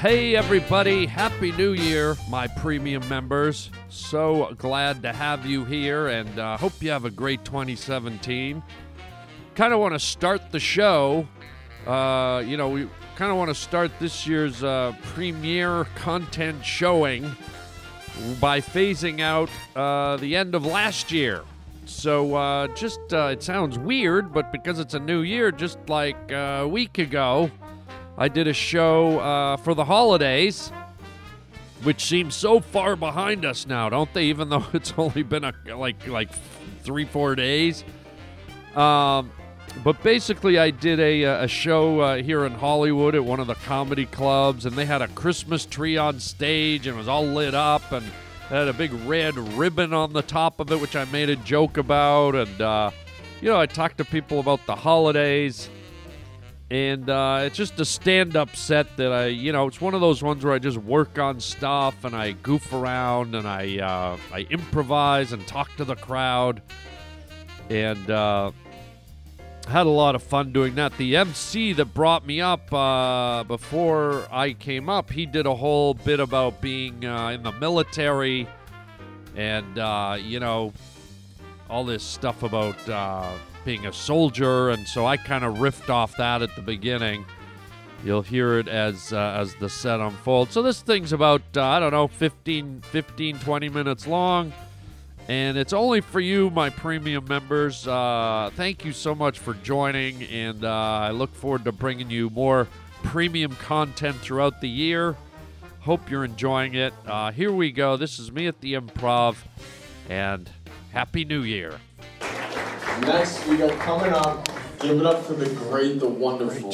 hey, everybody. Happy New Year, my premium members. So glad to have you here and uh, hope you have a great 2017. Kind of want to start the show. Uh, you know, we kind of want to start this year's uh, premiere content showing by phasing out uh, the end of last year. So uh, just, uh, it sounds weird, but because it's a new year, just like uh, a week ago, I did a show uh, for the holidays, which seems so far behind us now, don't they? Even though it's only been a, like like three four days. Um, but basically, I did a, a show uh, here in Hollywood at one of the comedy clubs, and they had a Christmas tree on stage, and it was all lit up, and had a big red ribbon on the top of it, which I made a joke about, and uh, you know, I talked to people about the holidays and uh, it's just a stand-up set that I, you know, it's one of those ones where I just work on stuff and I goof around and I uh, I improvise and talk to the crowd, and uh, had a lot of fun doing that. The MC that brought me up uh, before I came up, he did a whole bit about being uh, in the military, and uh, you know, all this stuff about being a soldier, and so I kind of riffed off that at the beginning. You'll hear it as uh, as the set unfolds. So this thing's about uh, I don't know 15 15 20 minutes long and it's only for you my premium members. Uh, thank you so much for joining and uh, I look forward to bringing you more premium content throughout the year. Hope you're enjoying it. Uh, here we go. This is me at the Improv and happy new year. Next, we got coming up. Give it up for the great, the wonderful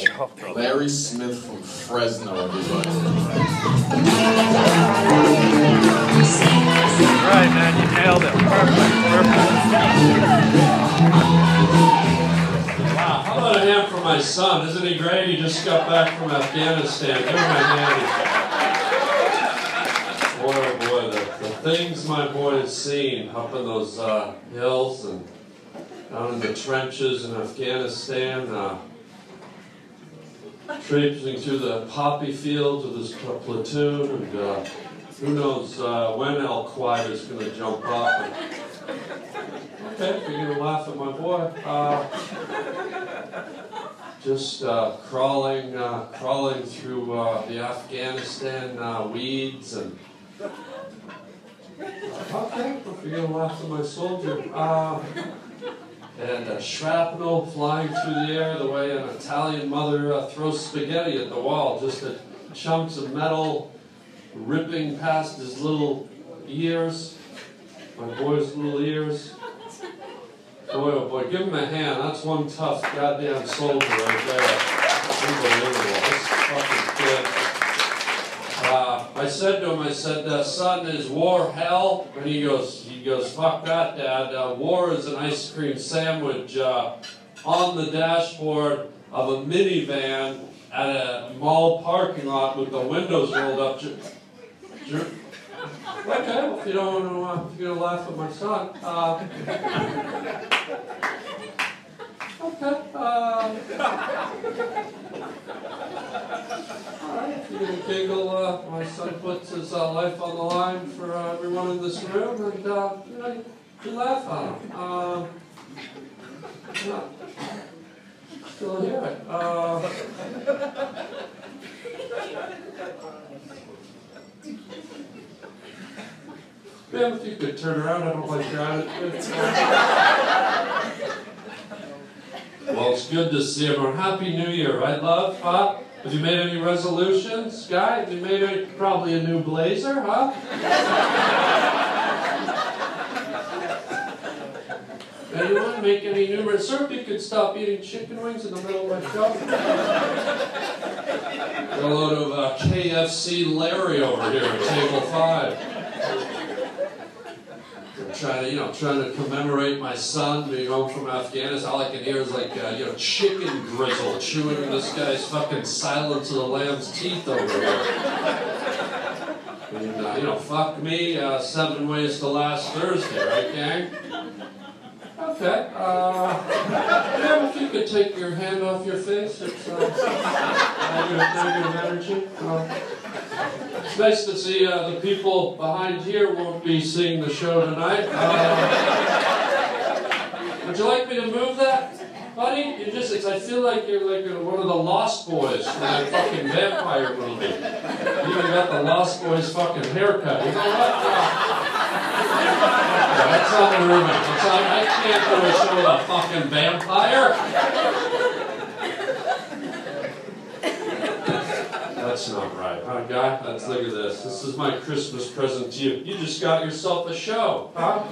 Larry Smith from Fresno, everybody. Right, man, you nailed it. Perfect, perfect. Wow, how about a hand for my son? Isn't he great? He just got back from Afghanistan. Give him a hand. Boy, oh boy, the, the things my boy has seen up in those uh, hills and down in the trenches in Afghanistan, uh, traipsing through the poppy fields with his platoon, and uh, who knows uh, when Al Qaeda is going to jump up. And, okay, you're going to laugh at my boy. Uh, just uh, crawling, uh, crawling through uh, the Afghanistan uh, weeds and. Okay, you're gonna laugh at my soldier. And shrapnel flying through the air the way an Italian mother uh, throws spaghetti at the wall, just the chunks of metal ripping past his little ears, my boy's little ears. Boy, oh boy, give him a hand. That's one tough goddamn soldier right there. Unbelievable. This fucking I said to him, I said, uh, son, is war hell? And he goes, he goes, fuck that, Dad. Uh, war is an ice cream sandwich uh, on the dashboard of a minivan at a mall parking lot with the windows rolled up. Okay, well, if you don't want to, uh, you're gonna laugh at my son, okay. Uh, Alright, you're gonna giggle, uh, my son puts his uh, life on the line for uh, everyone in this room, and uh, you know, you laugh at him. Um, yeah. Still hear it. Uh, Ben, if you could turn around, I don't like your attitude. Well, it's good to see everyone. Happy New Year, right, love? Huh? Have you made any resolutions, guy? Have you made a, probably a new blazer, huh? Anyone make any new resolutions? You could stop eating chicken wings in the middle of my show. Got a load of uh, KFC Larry over here at table five. Trying to, you know, trying to commemorate my son being home from Afghanistan. All I can hear is like, uh, you know, chicken grizzle chewing this guy's fucking Silence of the Lamb's teeth over here. And, uh, you know, fuck me, uh, seven ways to last Thursday, right, gang? Okay. Uh, if you could take your hand off your face, it's uh, negative, negative energy. Uh, it's nice to see uh, the people behind here won't be seeing the show tonight. Uh, would you like me to move that? Buddy, you just, I feel like you're like one of the Lost Boys from that fucking vampire movie. You even got the Lost Boys fucking haircut. You know what? Uh, that's not the rumor. I can't do a show with a fucking vampire. That's not right, huh, guy? Let's look at this. This is my Christmas present to you. You just got yourself a show, huh?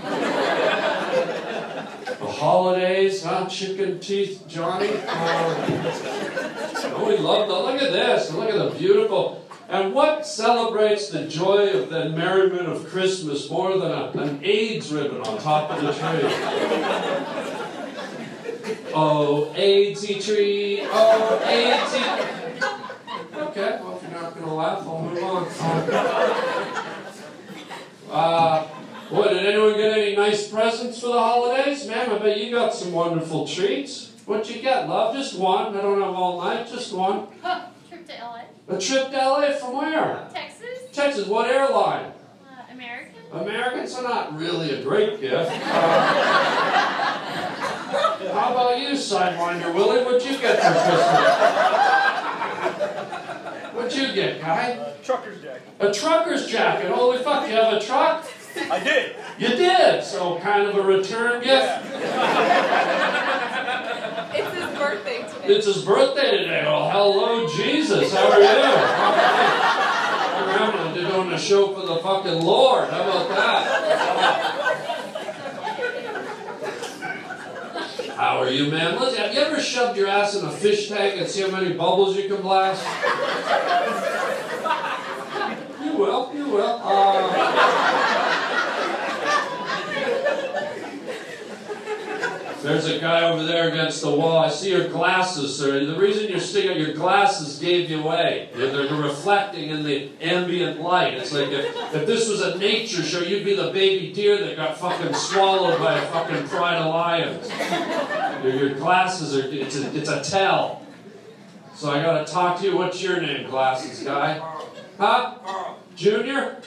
The holidays, huh? Chicken teeth, Johnny. Oh, we love the. Look at this. Look at the beautiful. And what celebrates the joy of the merriment of Christmas more than a, an AIDS ribbon on top of the tree? Oh, AIDSy tree. Oh, AIDSy. Okay, laugh, I'll move on. Uh, what, did anyone get any nice presents for the holidays? Ma'am, I bet you got some wonderful treats. What'd you get, love? Just one. I don't have all night, just one. Huh, trip to LA, A trip to LA from where? Texas, Texas. What airline? uh, American. Americans are not really a great gift. Uh, how about you, Sidewinder Willie? What'd you get for Christmas? What'd you get, guy? Uh, trucker's jacket. A trucker's jacket. Holy fuck, you have a truck? I did. You did. So kind of a return gift. It's his birthday today. It's his birthday today. Well, hello, Jesus. How are you? I'm doing a show for the fucking Lord. How about that? How are you, man? Listen, have you ever shoved your ass in a fish tank and see how many bubbles you can blast? You will. You will. Uh, There's a guy over there against the wall. I see your glasses, sir. The reason you're sticking your glasses gave you away. They're, they're reflecting in the ambient light. It's like if, if this was a nature show, you'd be the baby deer that got fucking swallowed by a fucking pride of lions. Your, your glasses are, it's a, it's a tell. So I gotta talk to you. What's your name, glasses guy? Huh? Junior?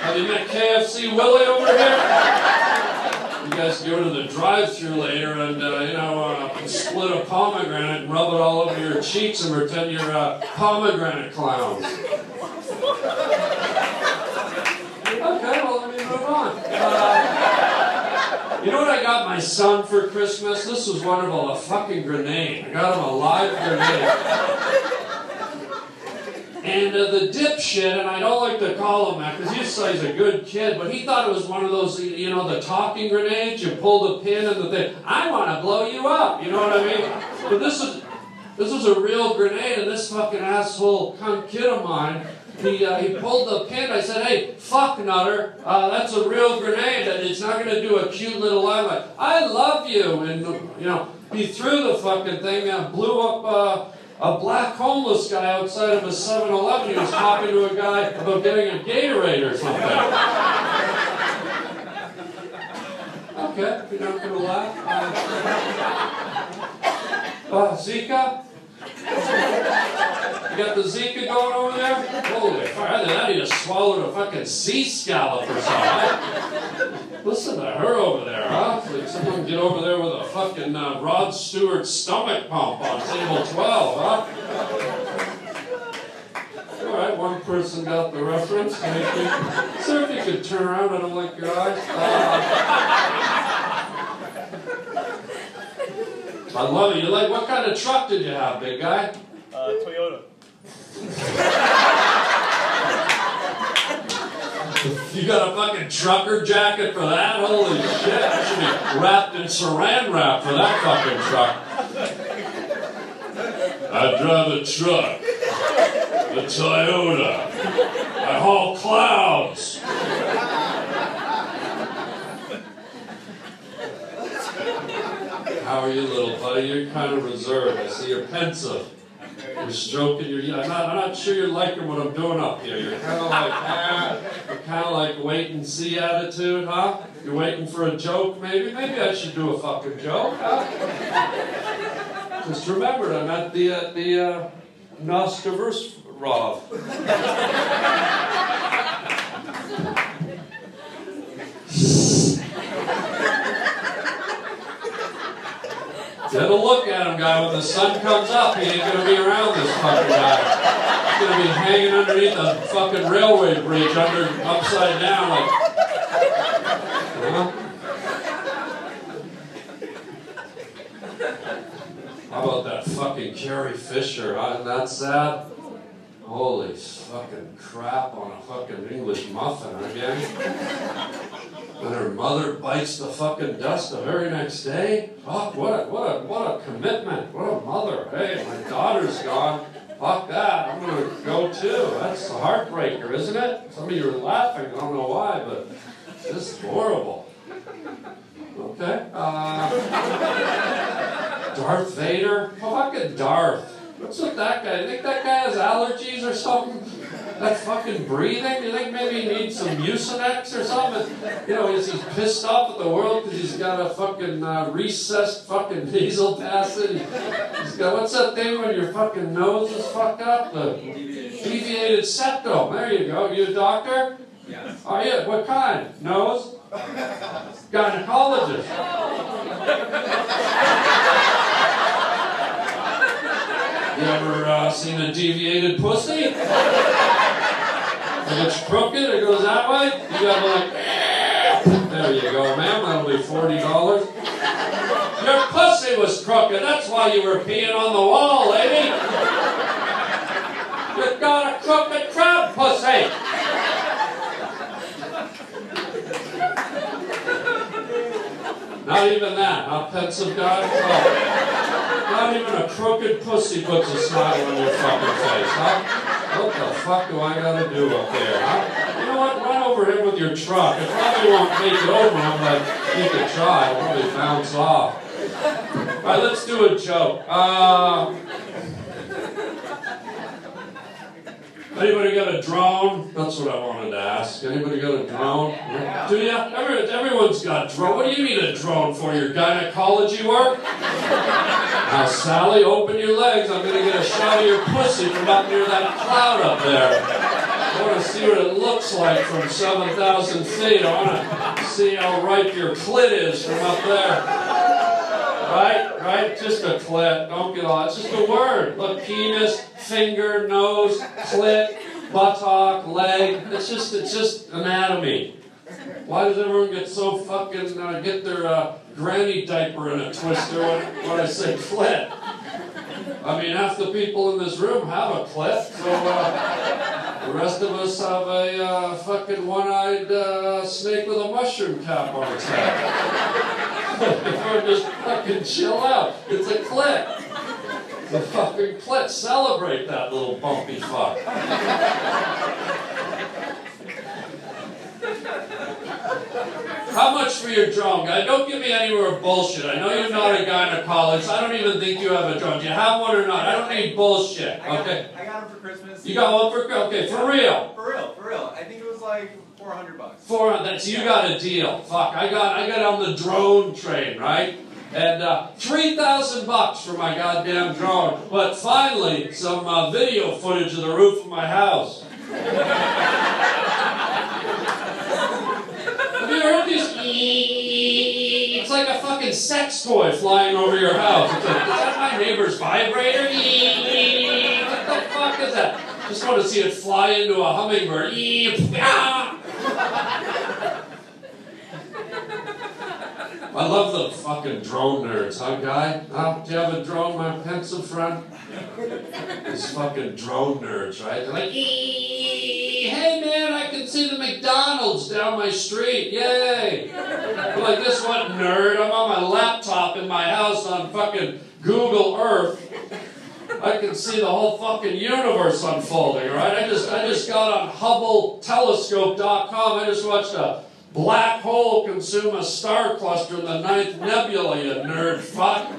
Have you met KFC Willie over here? Guys go to the drive-through later and uh, you know uh, split a pomegranate and rub it all over your cheeks and pretend you're a pomegranate clown. Okay, well let me move on. Uh, you know what I got my son for Christmas? This was wonderful. A fucking grenade. I got him a live grenade. And uh, the dipshit, and I don't like to call him that because he he's a good kid, but he thought it was one of those, you know, the talking grenades. You pull the pin and the thing. I want to blow you up. You know what I mean? But this is this was a real grenade, and this fucking asshole cunt kid of mine. He, uh, he pulled the pin. I said, "Hey, fuck nutter, uh, that's a real grenade, and it's not going to do a cute little line like I love you." And you know, he threw the fucking thing and blew up. A black homeless guy outside of a 7-Eleven. He was talking to a guy about getting a Gatorade or something. Okay, you're not going to laugh. Uh, uh, Zika? You got the Zika going over there? Holy fuck, I I need to swallow a fucking sea scallop or something. Listen to her over there, huh? Like someone get over there with a fucking uh, Rod Stewart stomach pump on table 12, huh? All right, one person got the reference. Sir, if you could turn around, I don't like your eyes. Uh, I love it. You like what kind of truck did you have, big guy? Uh, Toyota. You got a fucking trucker jacket for that? Holy shit! Should be wrapped in saran wrap for that fucking truck. I drive a truck, a Toyota. I haul clouds. How are you, little buddy? You're kind of reserved. I see you're pensive. You're stroking your. I'm not. I'm not sure you're liking what I'm doing up here. You're kind of like, ah, kind of like wait and see attitude, huh? You're waiting for a joke, maybe? Maybe I should do a fucking joke, huh? Just remembered I'm at the, uh, the, uh, Nostaversrov. Get a look at him, guy. When the sun comes up, he ain't gonna be around this fucking guy. He's gonna be hanging underneath a fucking railway bridge, under upside down, like. Huh? How about that fucking Carrie Fisher? Huh? Isn't that sad? Holy fucking crap on a fucking English muffin again. And her mother bites the fucking dust the very next day. Fuck, what a, what a, what a commitment. What a mother. Hey, my daughter's gone. Fuck that. I'm gonna go too. That's a heartbreaker, isn't it? Some of you are laughing. I don't know why, but this is horrible. Okay. Uh, Darth Vader? Fucking Darth. What's with that guy? You think that guy has allergies or something? That fucking breathing? You think maybe he needs some Mucinex or something? You know, is he pissed off at the world because he's got a fucking uh, recessed fucking nasal passage? He's got, what's that thing when your fucking nose is fucked up? The deviated septum. There you go. You a doctor? Yes. Are you? What kind? Nose? Gynecologist. You ever uh, seen a deviated pussy? If it's crooked, it goes that way. You gotta like, there you go, ma'am. That'll be forty dollars. Your pussy was crooked. That's why you were peeing on the wall, lady. You got a crooked crab pussy. Not even that, not pensive guy. Oh. Not even a crooked pussy puts a smile on your fucking face, huh? What the fuck do I gotta do up there, huh? You know what? Run over him with your truck. It probably won't take it over but you could try. It'll probably bounce off. All right, let's do a joke. Uh, anybody got a drone? That's what I wanted to ask. Anybody got a drone? Do you? Every, everyone's got drone. What do you need a drone for? Your gynecology work? Now, Sally, open your legs. I'm going to get a shot of your pussy from up near that cloud up there. I want to see what it looks like from 7,000 feet. I want to see how ripe your clit is from up there. Right? Right? Just a clit. Don't get all. It's just a word. Look, penis, finger, nose, clit, buttock, leg. It's just, it's just anatomy. Why does everyone get so fucking uh, get their uh, granny diaper in a twister when, when I say clit? I mean, half the people in this room have a clit, so uh, the rest of us have a uh, fucking one-eyed uh, snake with a mushroom cap on its head. or just fucking chill out. It's a clit. The fucking clit. Celebrate that little bumpy fuck. How much for your drone, guy? Don't give me any more bullshit. I know you're not a gynecologist. I don't even think you have a drone. Do you have one or not? I don't need bullshit. I got, Okay. I got them for Christmas. You got one for okay for real. For real, for real. I think it was like 400 bucks. Four hundred. So you got a deal. Fuck. I got I got on the drone train, right? And uh, three thousand bucks for my goddamn drone. But finally, some uh, video footage of the roof of my house. It's like a fucking sex toy flying over your house. It's like, is that my neighbor's vibrator? What the fuck is that? Just want to see it fly into a hummingbird. I love the fucking drone nerds, huh, guy? Huh? Do you have a drone, my pencil friend? These fucking drone nerds, right? They're like, "Eee, hey man, I can see the McDonald's down my street. Yay! I'm like, this what nerd? I'm on my laptop in my house on fucking Google Earth. I can see the whole fucking universe unfolding, right? I just I just got on HubbleTelescope.com. I just watched a black hole consume a star cluster in the ninth nebula, you nerd fuck.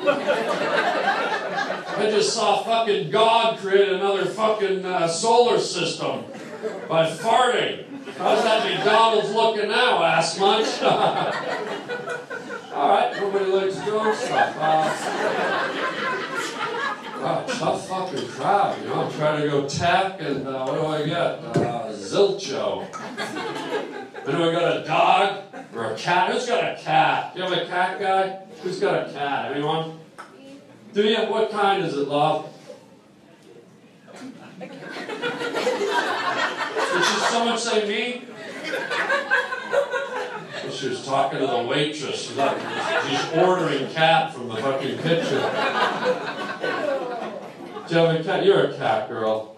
I just saw fucking God create another fucking uh, solar system by farting. How's that McDonald's looking now, ass munch? All right, nobody likes Joe stuff. Uh, tough fucking crowd, you know. I'm trying to go tech, and uh, what do I get? Uh, Zilcho. And do I got a dog or a cat? Who's got a cat? Do you have a cat guy? Who's got a cat? Anyone? Do you? What kind is it, love? Did she someone say me? Well, she was talking to the waitress. She's ordering cat from the fucking kitchen. Do you have a cat? You're a cat girl.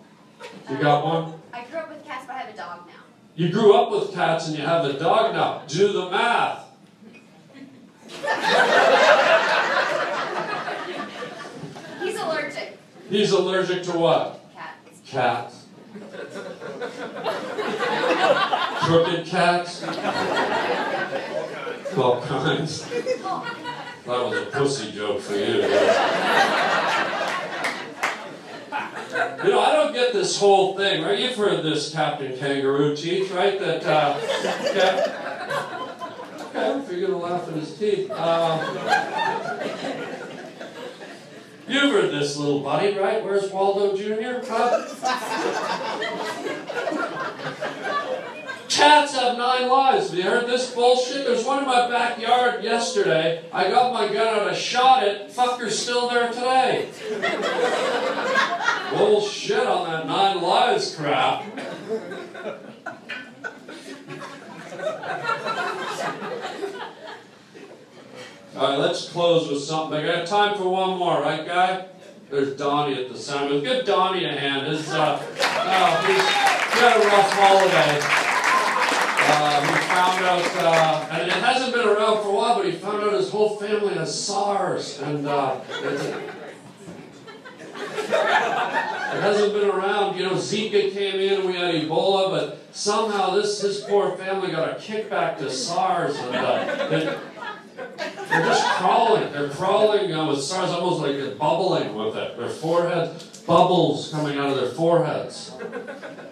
You got um, one? I grew up with cats, but I have a dog now. You grew up with cats and you have a dog now. Do the math. He's allergic. He's allergic to what? Cats. Cats. Crooked cats. All kinds. That was a pussy joke for you. You know, I don't get this whole thing, right? You've heard this Captain Kangaroo Teeth, right? That, uh, Cap- okay, if you're gonna laugh at his teeth. Um, you've heard this little buddy, right? Where's Waldo Jr.? Huh? Cats have nine lives. Have you heard this bullshit? There's one in my backyard yesterday. I got my gun out, I shot it. Fucker's still there today. Bullshit on that nine lives crap. All right, let's close with something. I got time for one more, right, guy? There's Donnie at the sound. Give Donnie a hand. His, uh, oh, he's, he had a rough holiday. Uh, he found out, uh, and it hasn't been around for a while, but he found out his whole family has SARS, and uh, it hasn't been around. You know, Zika came in, and we had Ebola, but somehow this his poor family got a kickback to SARS, and uh, they, they're just crawling. They're crawling uh, with SARS, almost like they're bubbling with it. Their forehead bubbles coming out of their foreheads,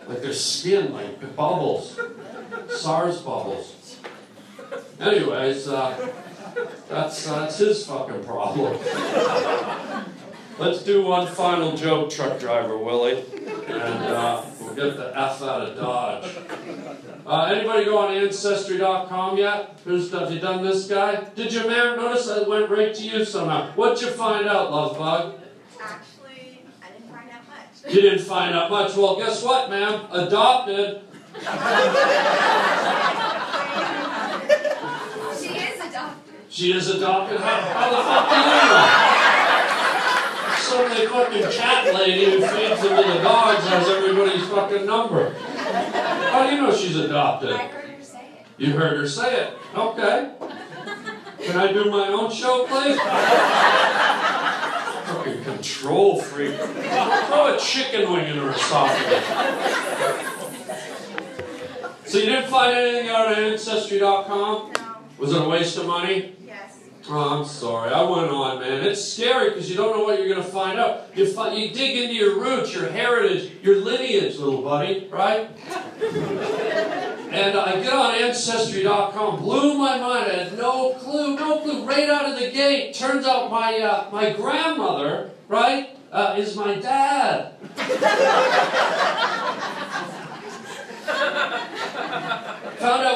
like their skin, like bubbles. SARS bubbles. Anyways, uh, that's that's his fucking problem. Let's do one final joke, truck driver Willie, and uh, we'll get the f out of Dodge. Uh, anybody go on Ancestry.com yet? Who's have you done this guy? Did you, man? Notice I went right to you somehow. What'd you find out, love bug? Actually, I didn't find out much. You didn't find out much. Well, guess what, ma'am? Adopted. She is adopted. She is adopted. How, how the fuck do you know? Some fucking cat lady who feeds them to the dogs has everybody's fucking number. How do you know she's I adopted? heard her say it. You heard her say it. Okay. Can I do my own show, please? Fucking control freak. Throw a chicken wing in her esophagus. So you didn't find anything out on Ancestry.com? No. Was it a waste of money? Oh, I'm sorry. I went on, man. It's scary because you don't know what you're going to find out. You, fi- you dig into your roots, your heritage, your lineage, little buddy, right? and I get on Ancestry.com. Blew my mind. I had no clue, no clue. Right out of the gate. Turns out my uh, my grandmother, right, uh, is my dad.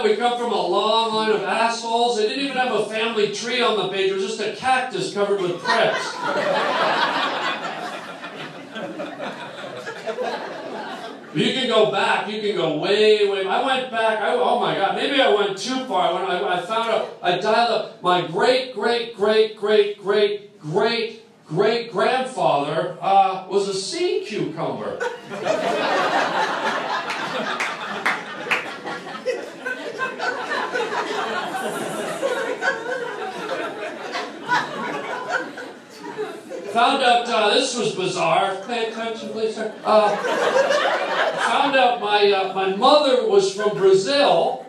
We come from a long line of assholes. They didn't even have a family tree on the page. It was just a cactus covered with pricks. You can go back. You can go way, way. I went back. I, oh my God. Maybe I went too far. When I, I found out, I dialed up my great, great, great, great, great, great, great grandfather uh, was a sea cucumber. Found out uh, this was bizarre. Pay attention, please, sir. Uh, found out my uh, my mother was from Brazil,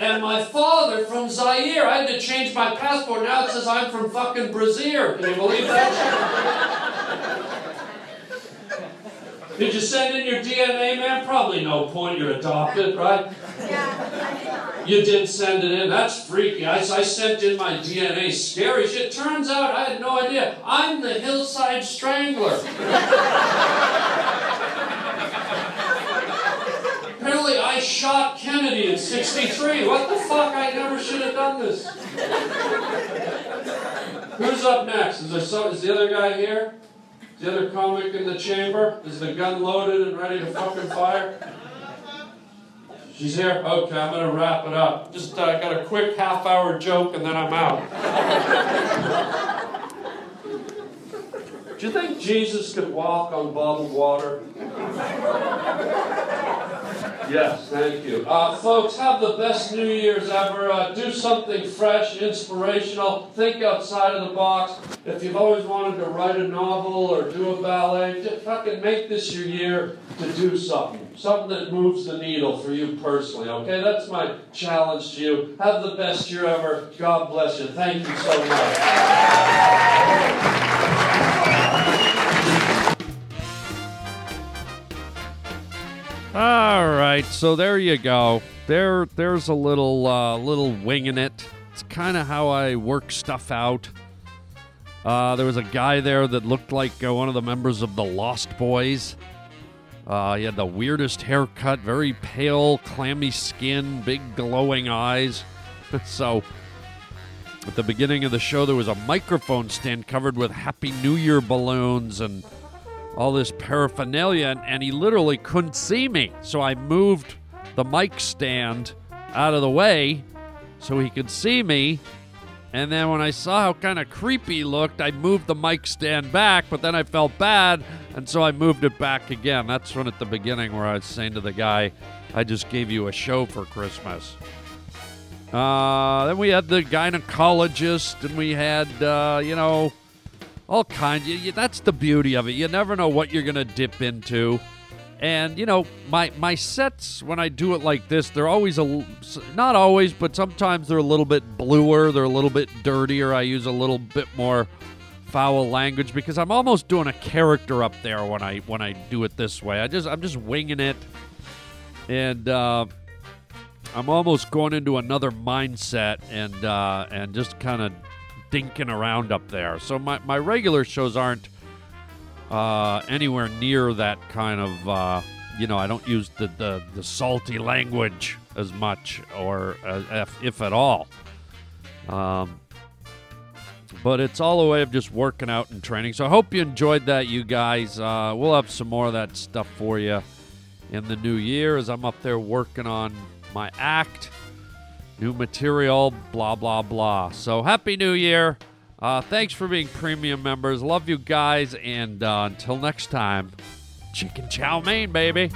and my father from Zaire. I had to change my passport. Now it says I'm from fucking Brazil. Can you believe that? Did you send in your DNA, man? Probably no point. You're adopted, right? Yeah, I did not. You did send it in. That's freaky. I, I sent in my DNA. Scary shit. Turns out I had no idea. I'm the hillside strangler. Apparently, I shot Kennedy in 63. What the fuck? I never should have done this. Who's up next? Is there some, is the other guy here? The other comic in the chamber? Is the gun loaded and ready to fucking fire? She's here? Okay, I'm gonna wrap it up. Just uh, got a quick half hour joke and then I'm out. Do you think Jesus could walk on bottled water? Yes, thank you. Uh, folks, have the best New Year's ever. Uh, do something fresh, inspirational. Think outside of the box. If you've always wanted to write a novel or do a ballet, just fucking make this your year to do something. Something that moves the needle for you personally, okay? That's my challenge to you. Have the best year ever. God bless you. Thank you so much. All right, so there you go. There, there's a little, uh, little winging it. It's kind of how I work stuff out. Uh, there was a guy there that looked like uh, one of the members of the Lost Boys. Uh, he had the weirdest haircut, very pale, clammy skin, big glowing eyes. so, at the beginning of the show, there was a microphone stand covered with Happy New Year balloons and all this paraphernalia, and, and he literally couldn't see me. So I moved the mic stand out of the way so he could see me. And then when I saw how kind of creepy he looked, I moved the mic stand back, but then I felt bad, and so I moved it back again. That's when at the beginning where I was saying to the guy, I just gave you a show for Christmas. Uh, then we had the gynecologist, and we had, uh, you know, all kinds. You, you, that's the beauty of it. You never know what you're gonna dip into. And you know, my my sets when I do it like this, they're always a not always, but sometimes they're a little bit bluer. They're a little bit dirtier. I use a little bit more foul language because I'm almost doing a character up there when I when I do it this way. I just I'm just winging it, and uh, I'm almost going into another mindset and uh, and just kind of dinking around up there. So my, my regular shows aren't uh, anywhere near that kind of, uh, you know, I don't use the, the, the salty language as much or uh, if, if at all. Um, but it's all a way of just working out and training. So I hope you enjoyed that, you guys. Uh, we'll have some more of that stuff for you in the new year as I'm up there working on my act new material, blah, blah, blah. So, Happy New Year. Uh, thanks for being premium members. Love you guys. And uh, until next time, chicken chow mein, baby.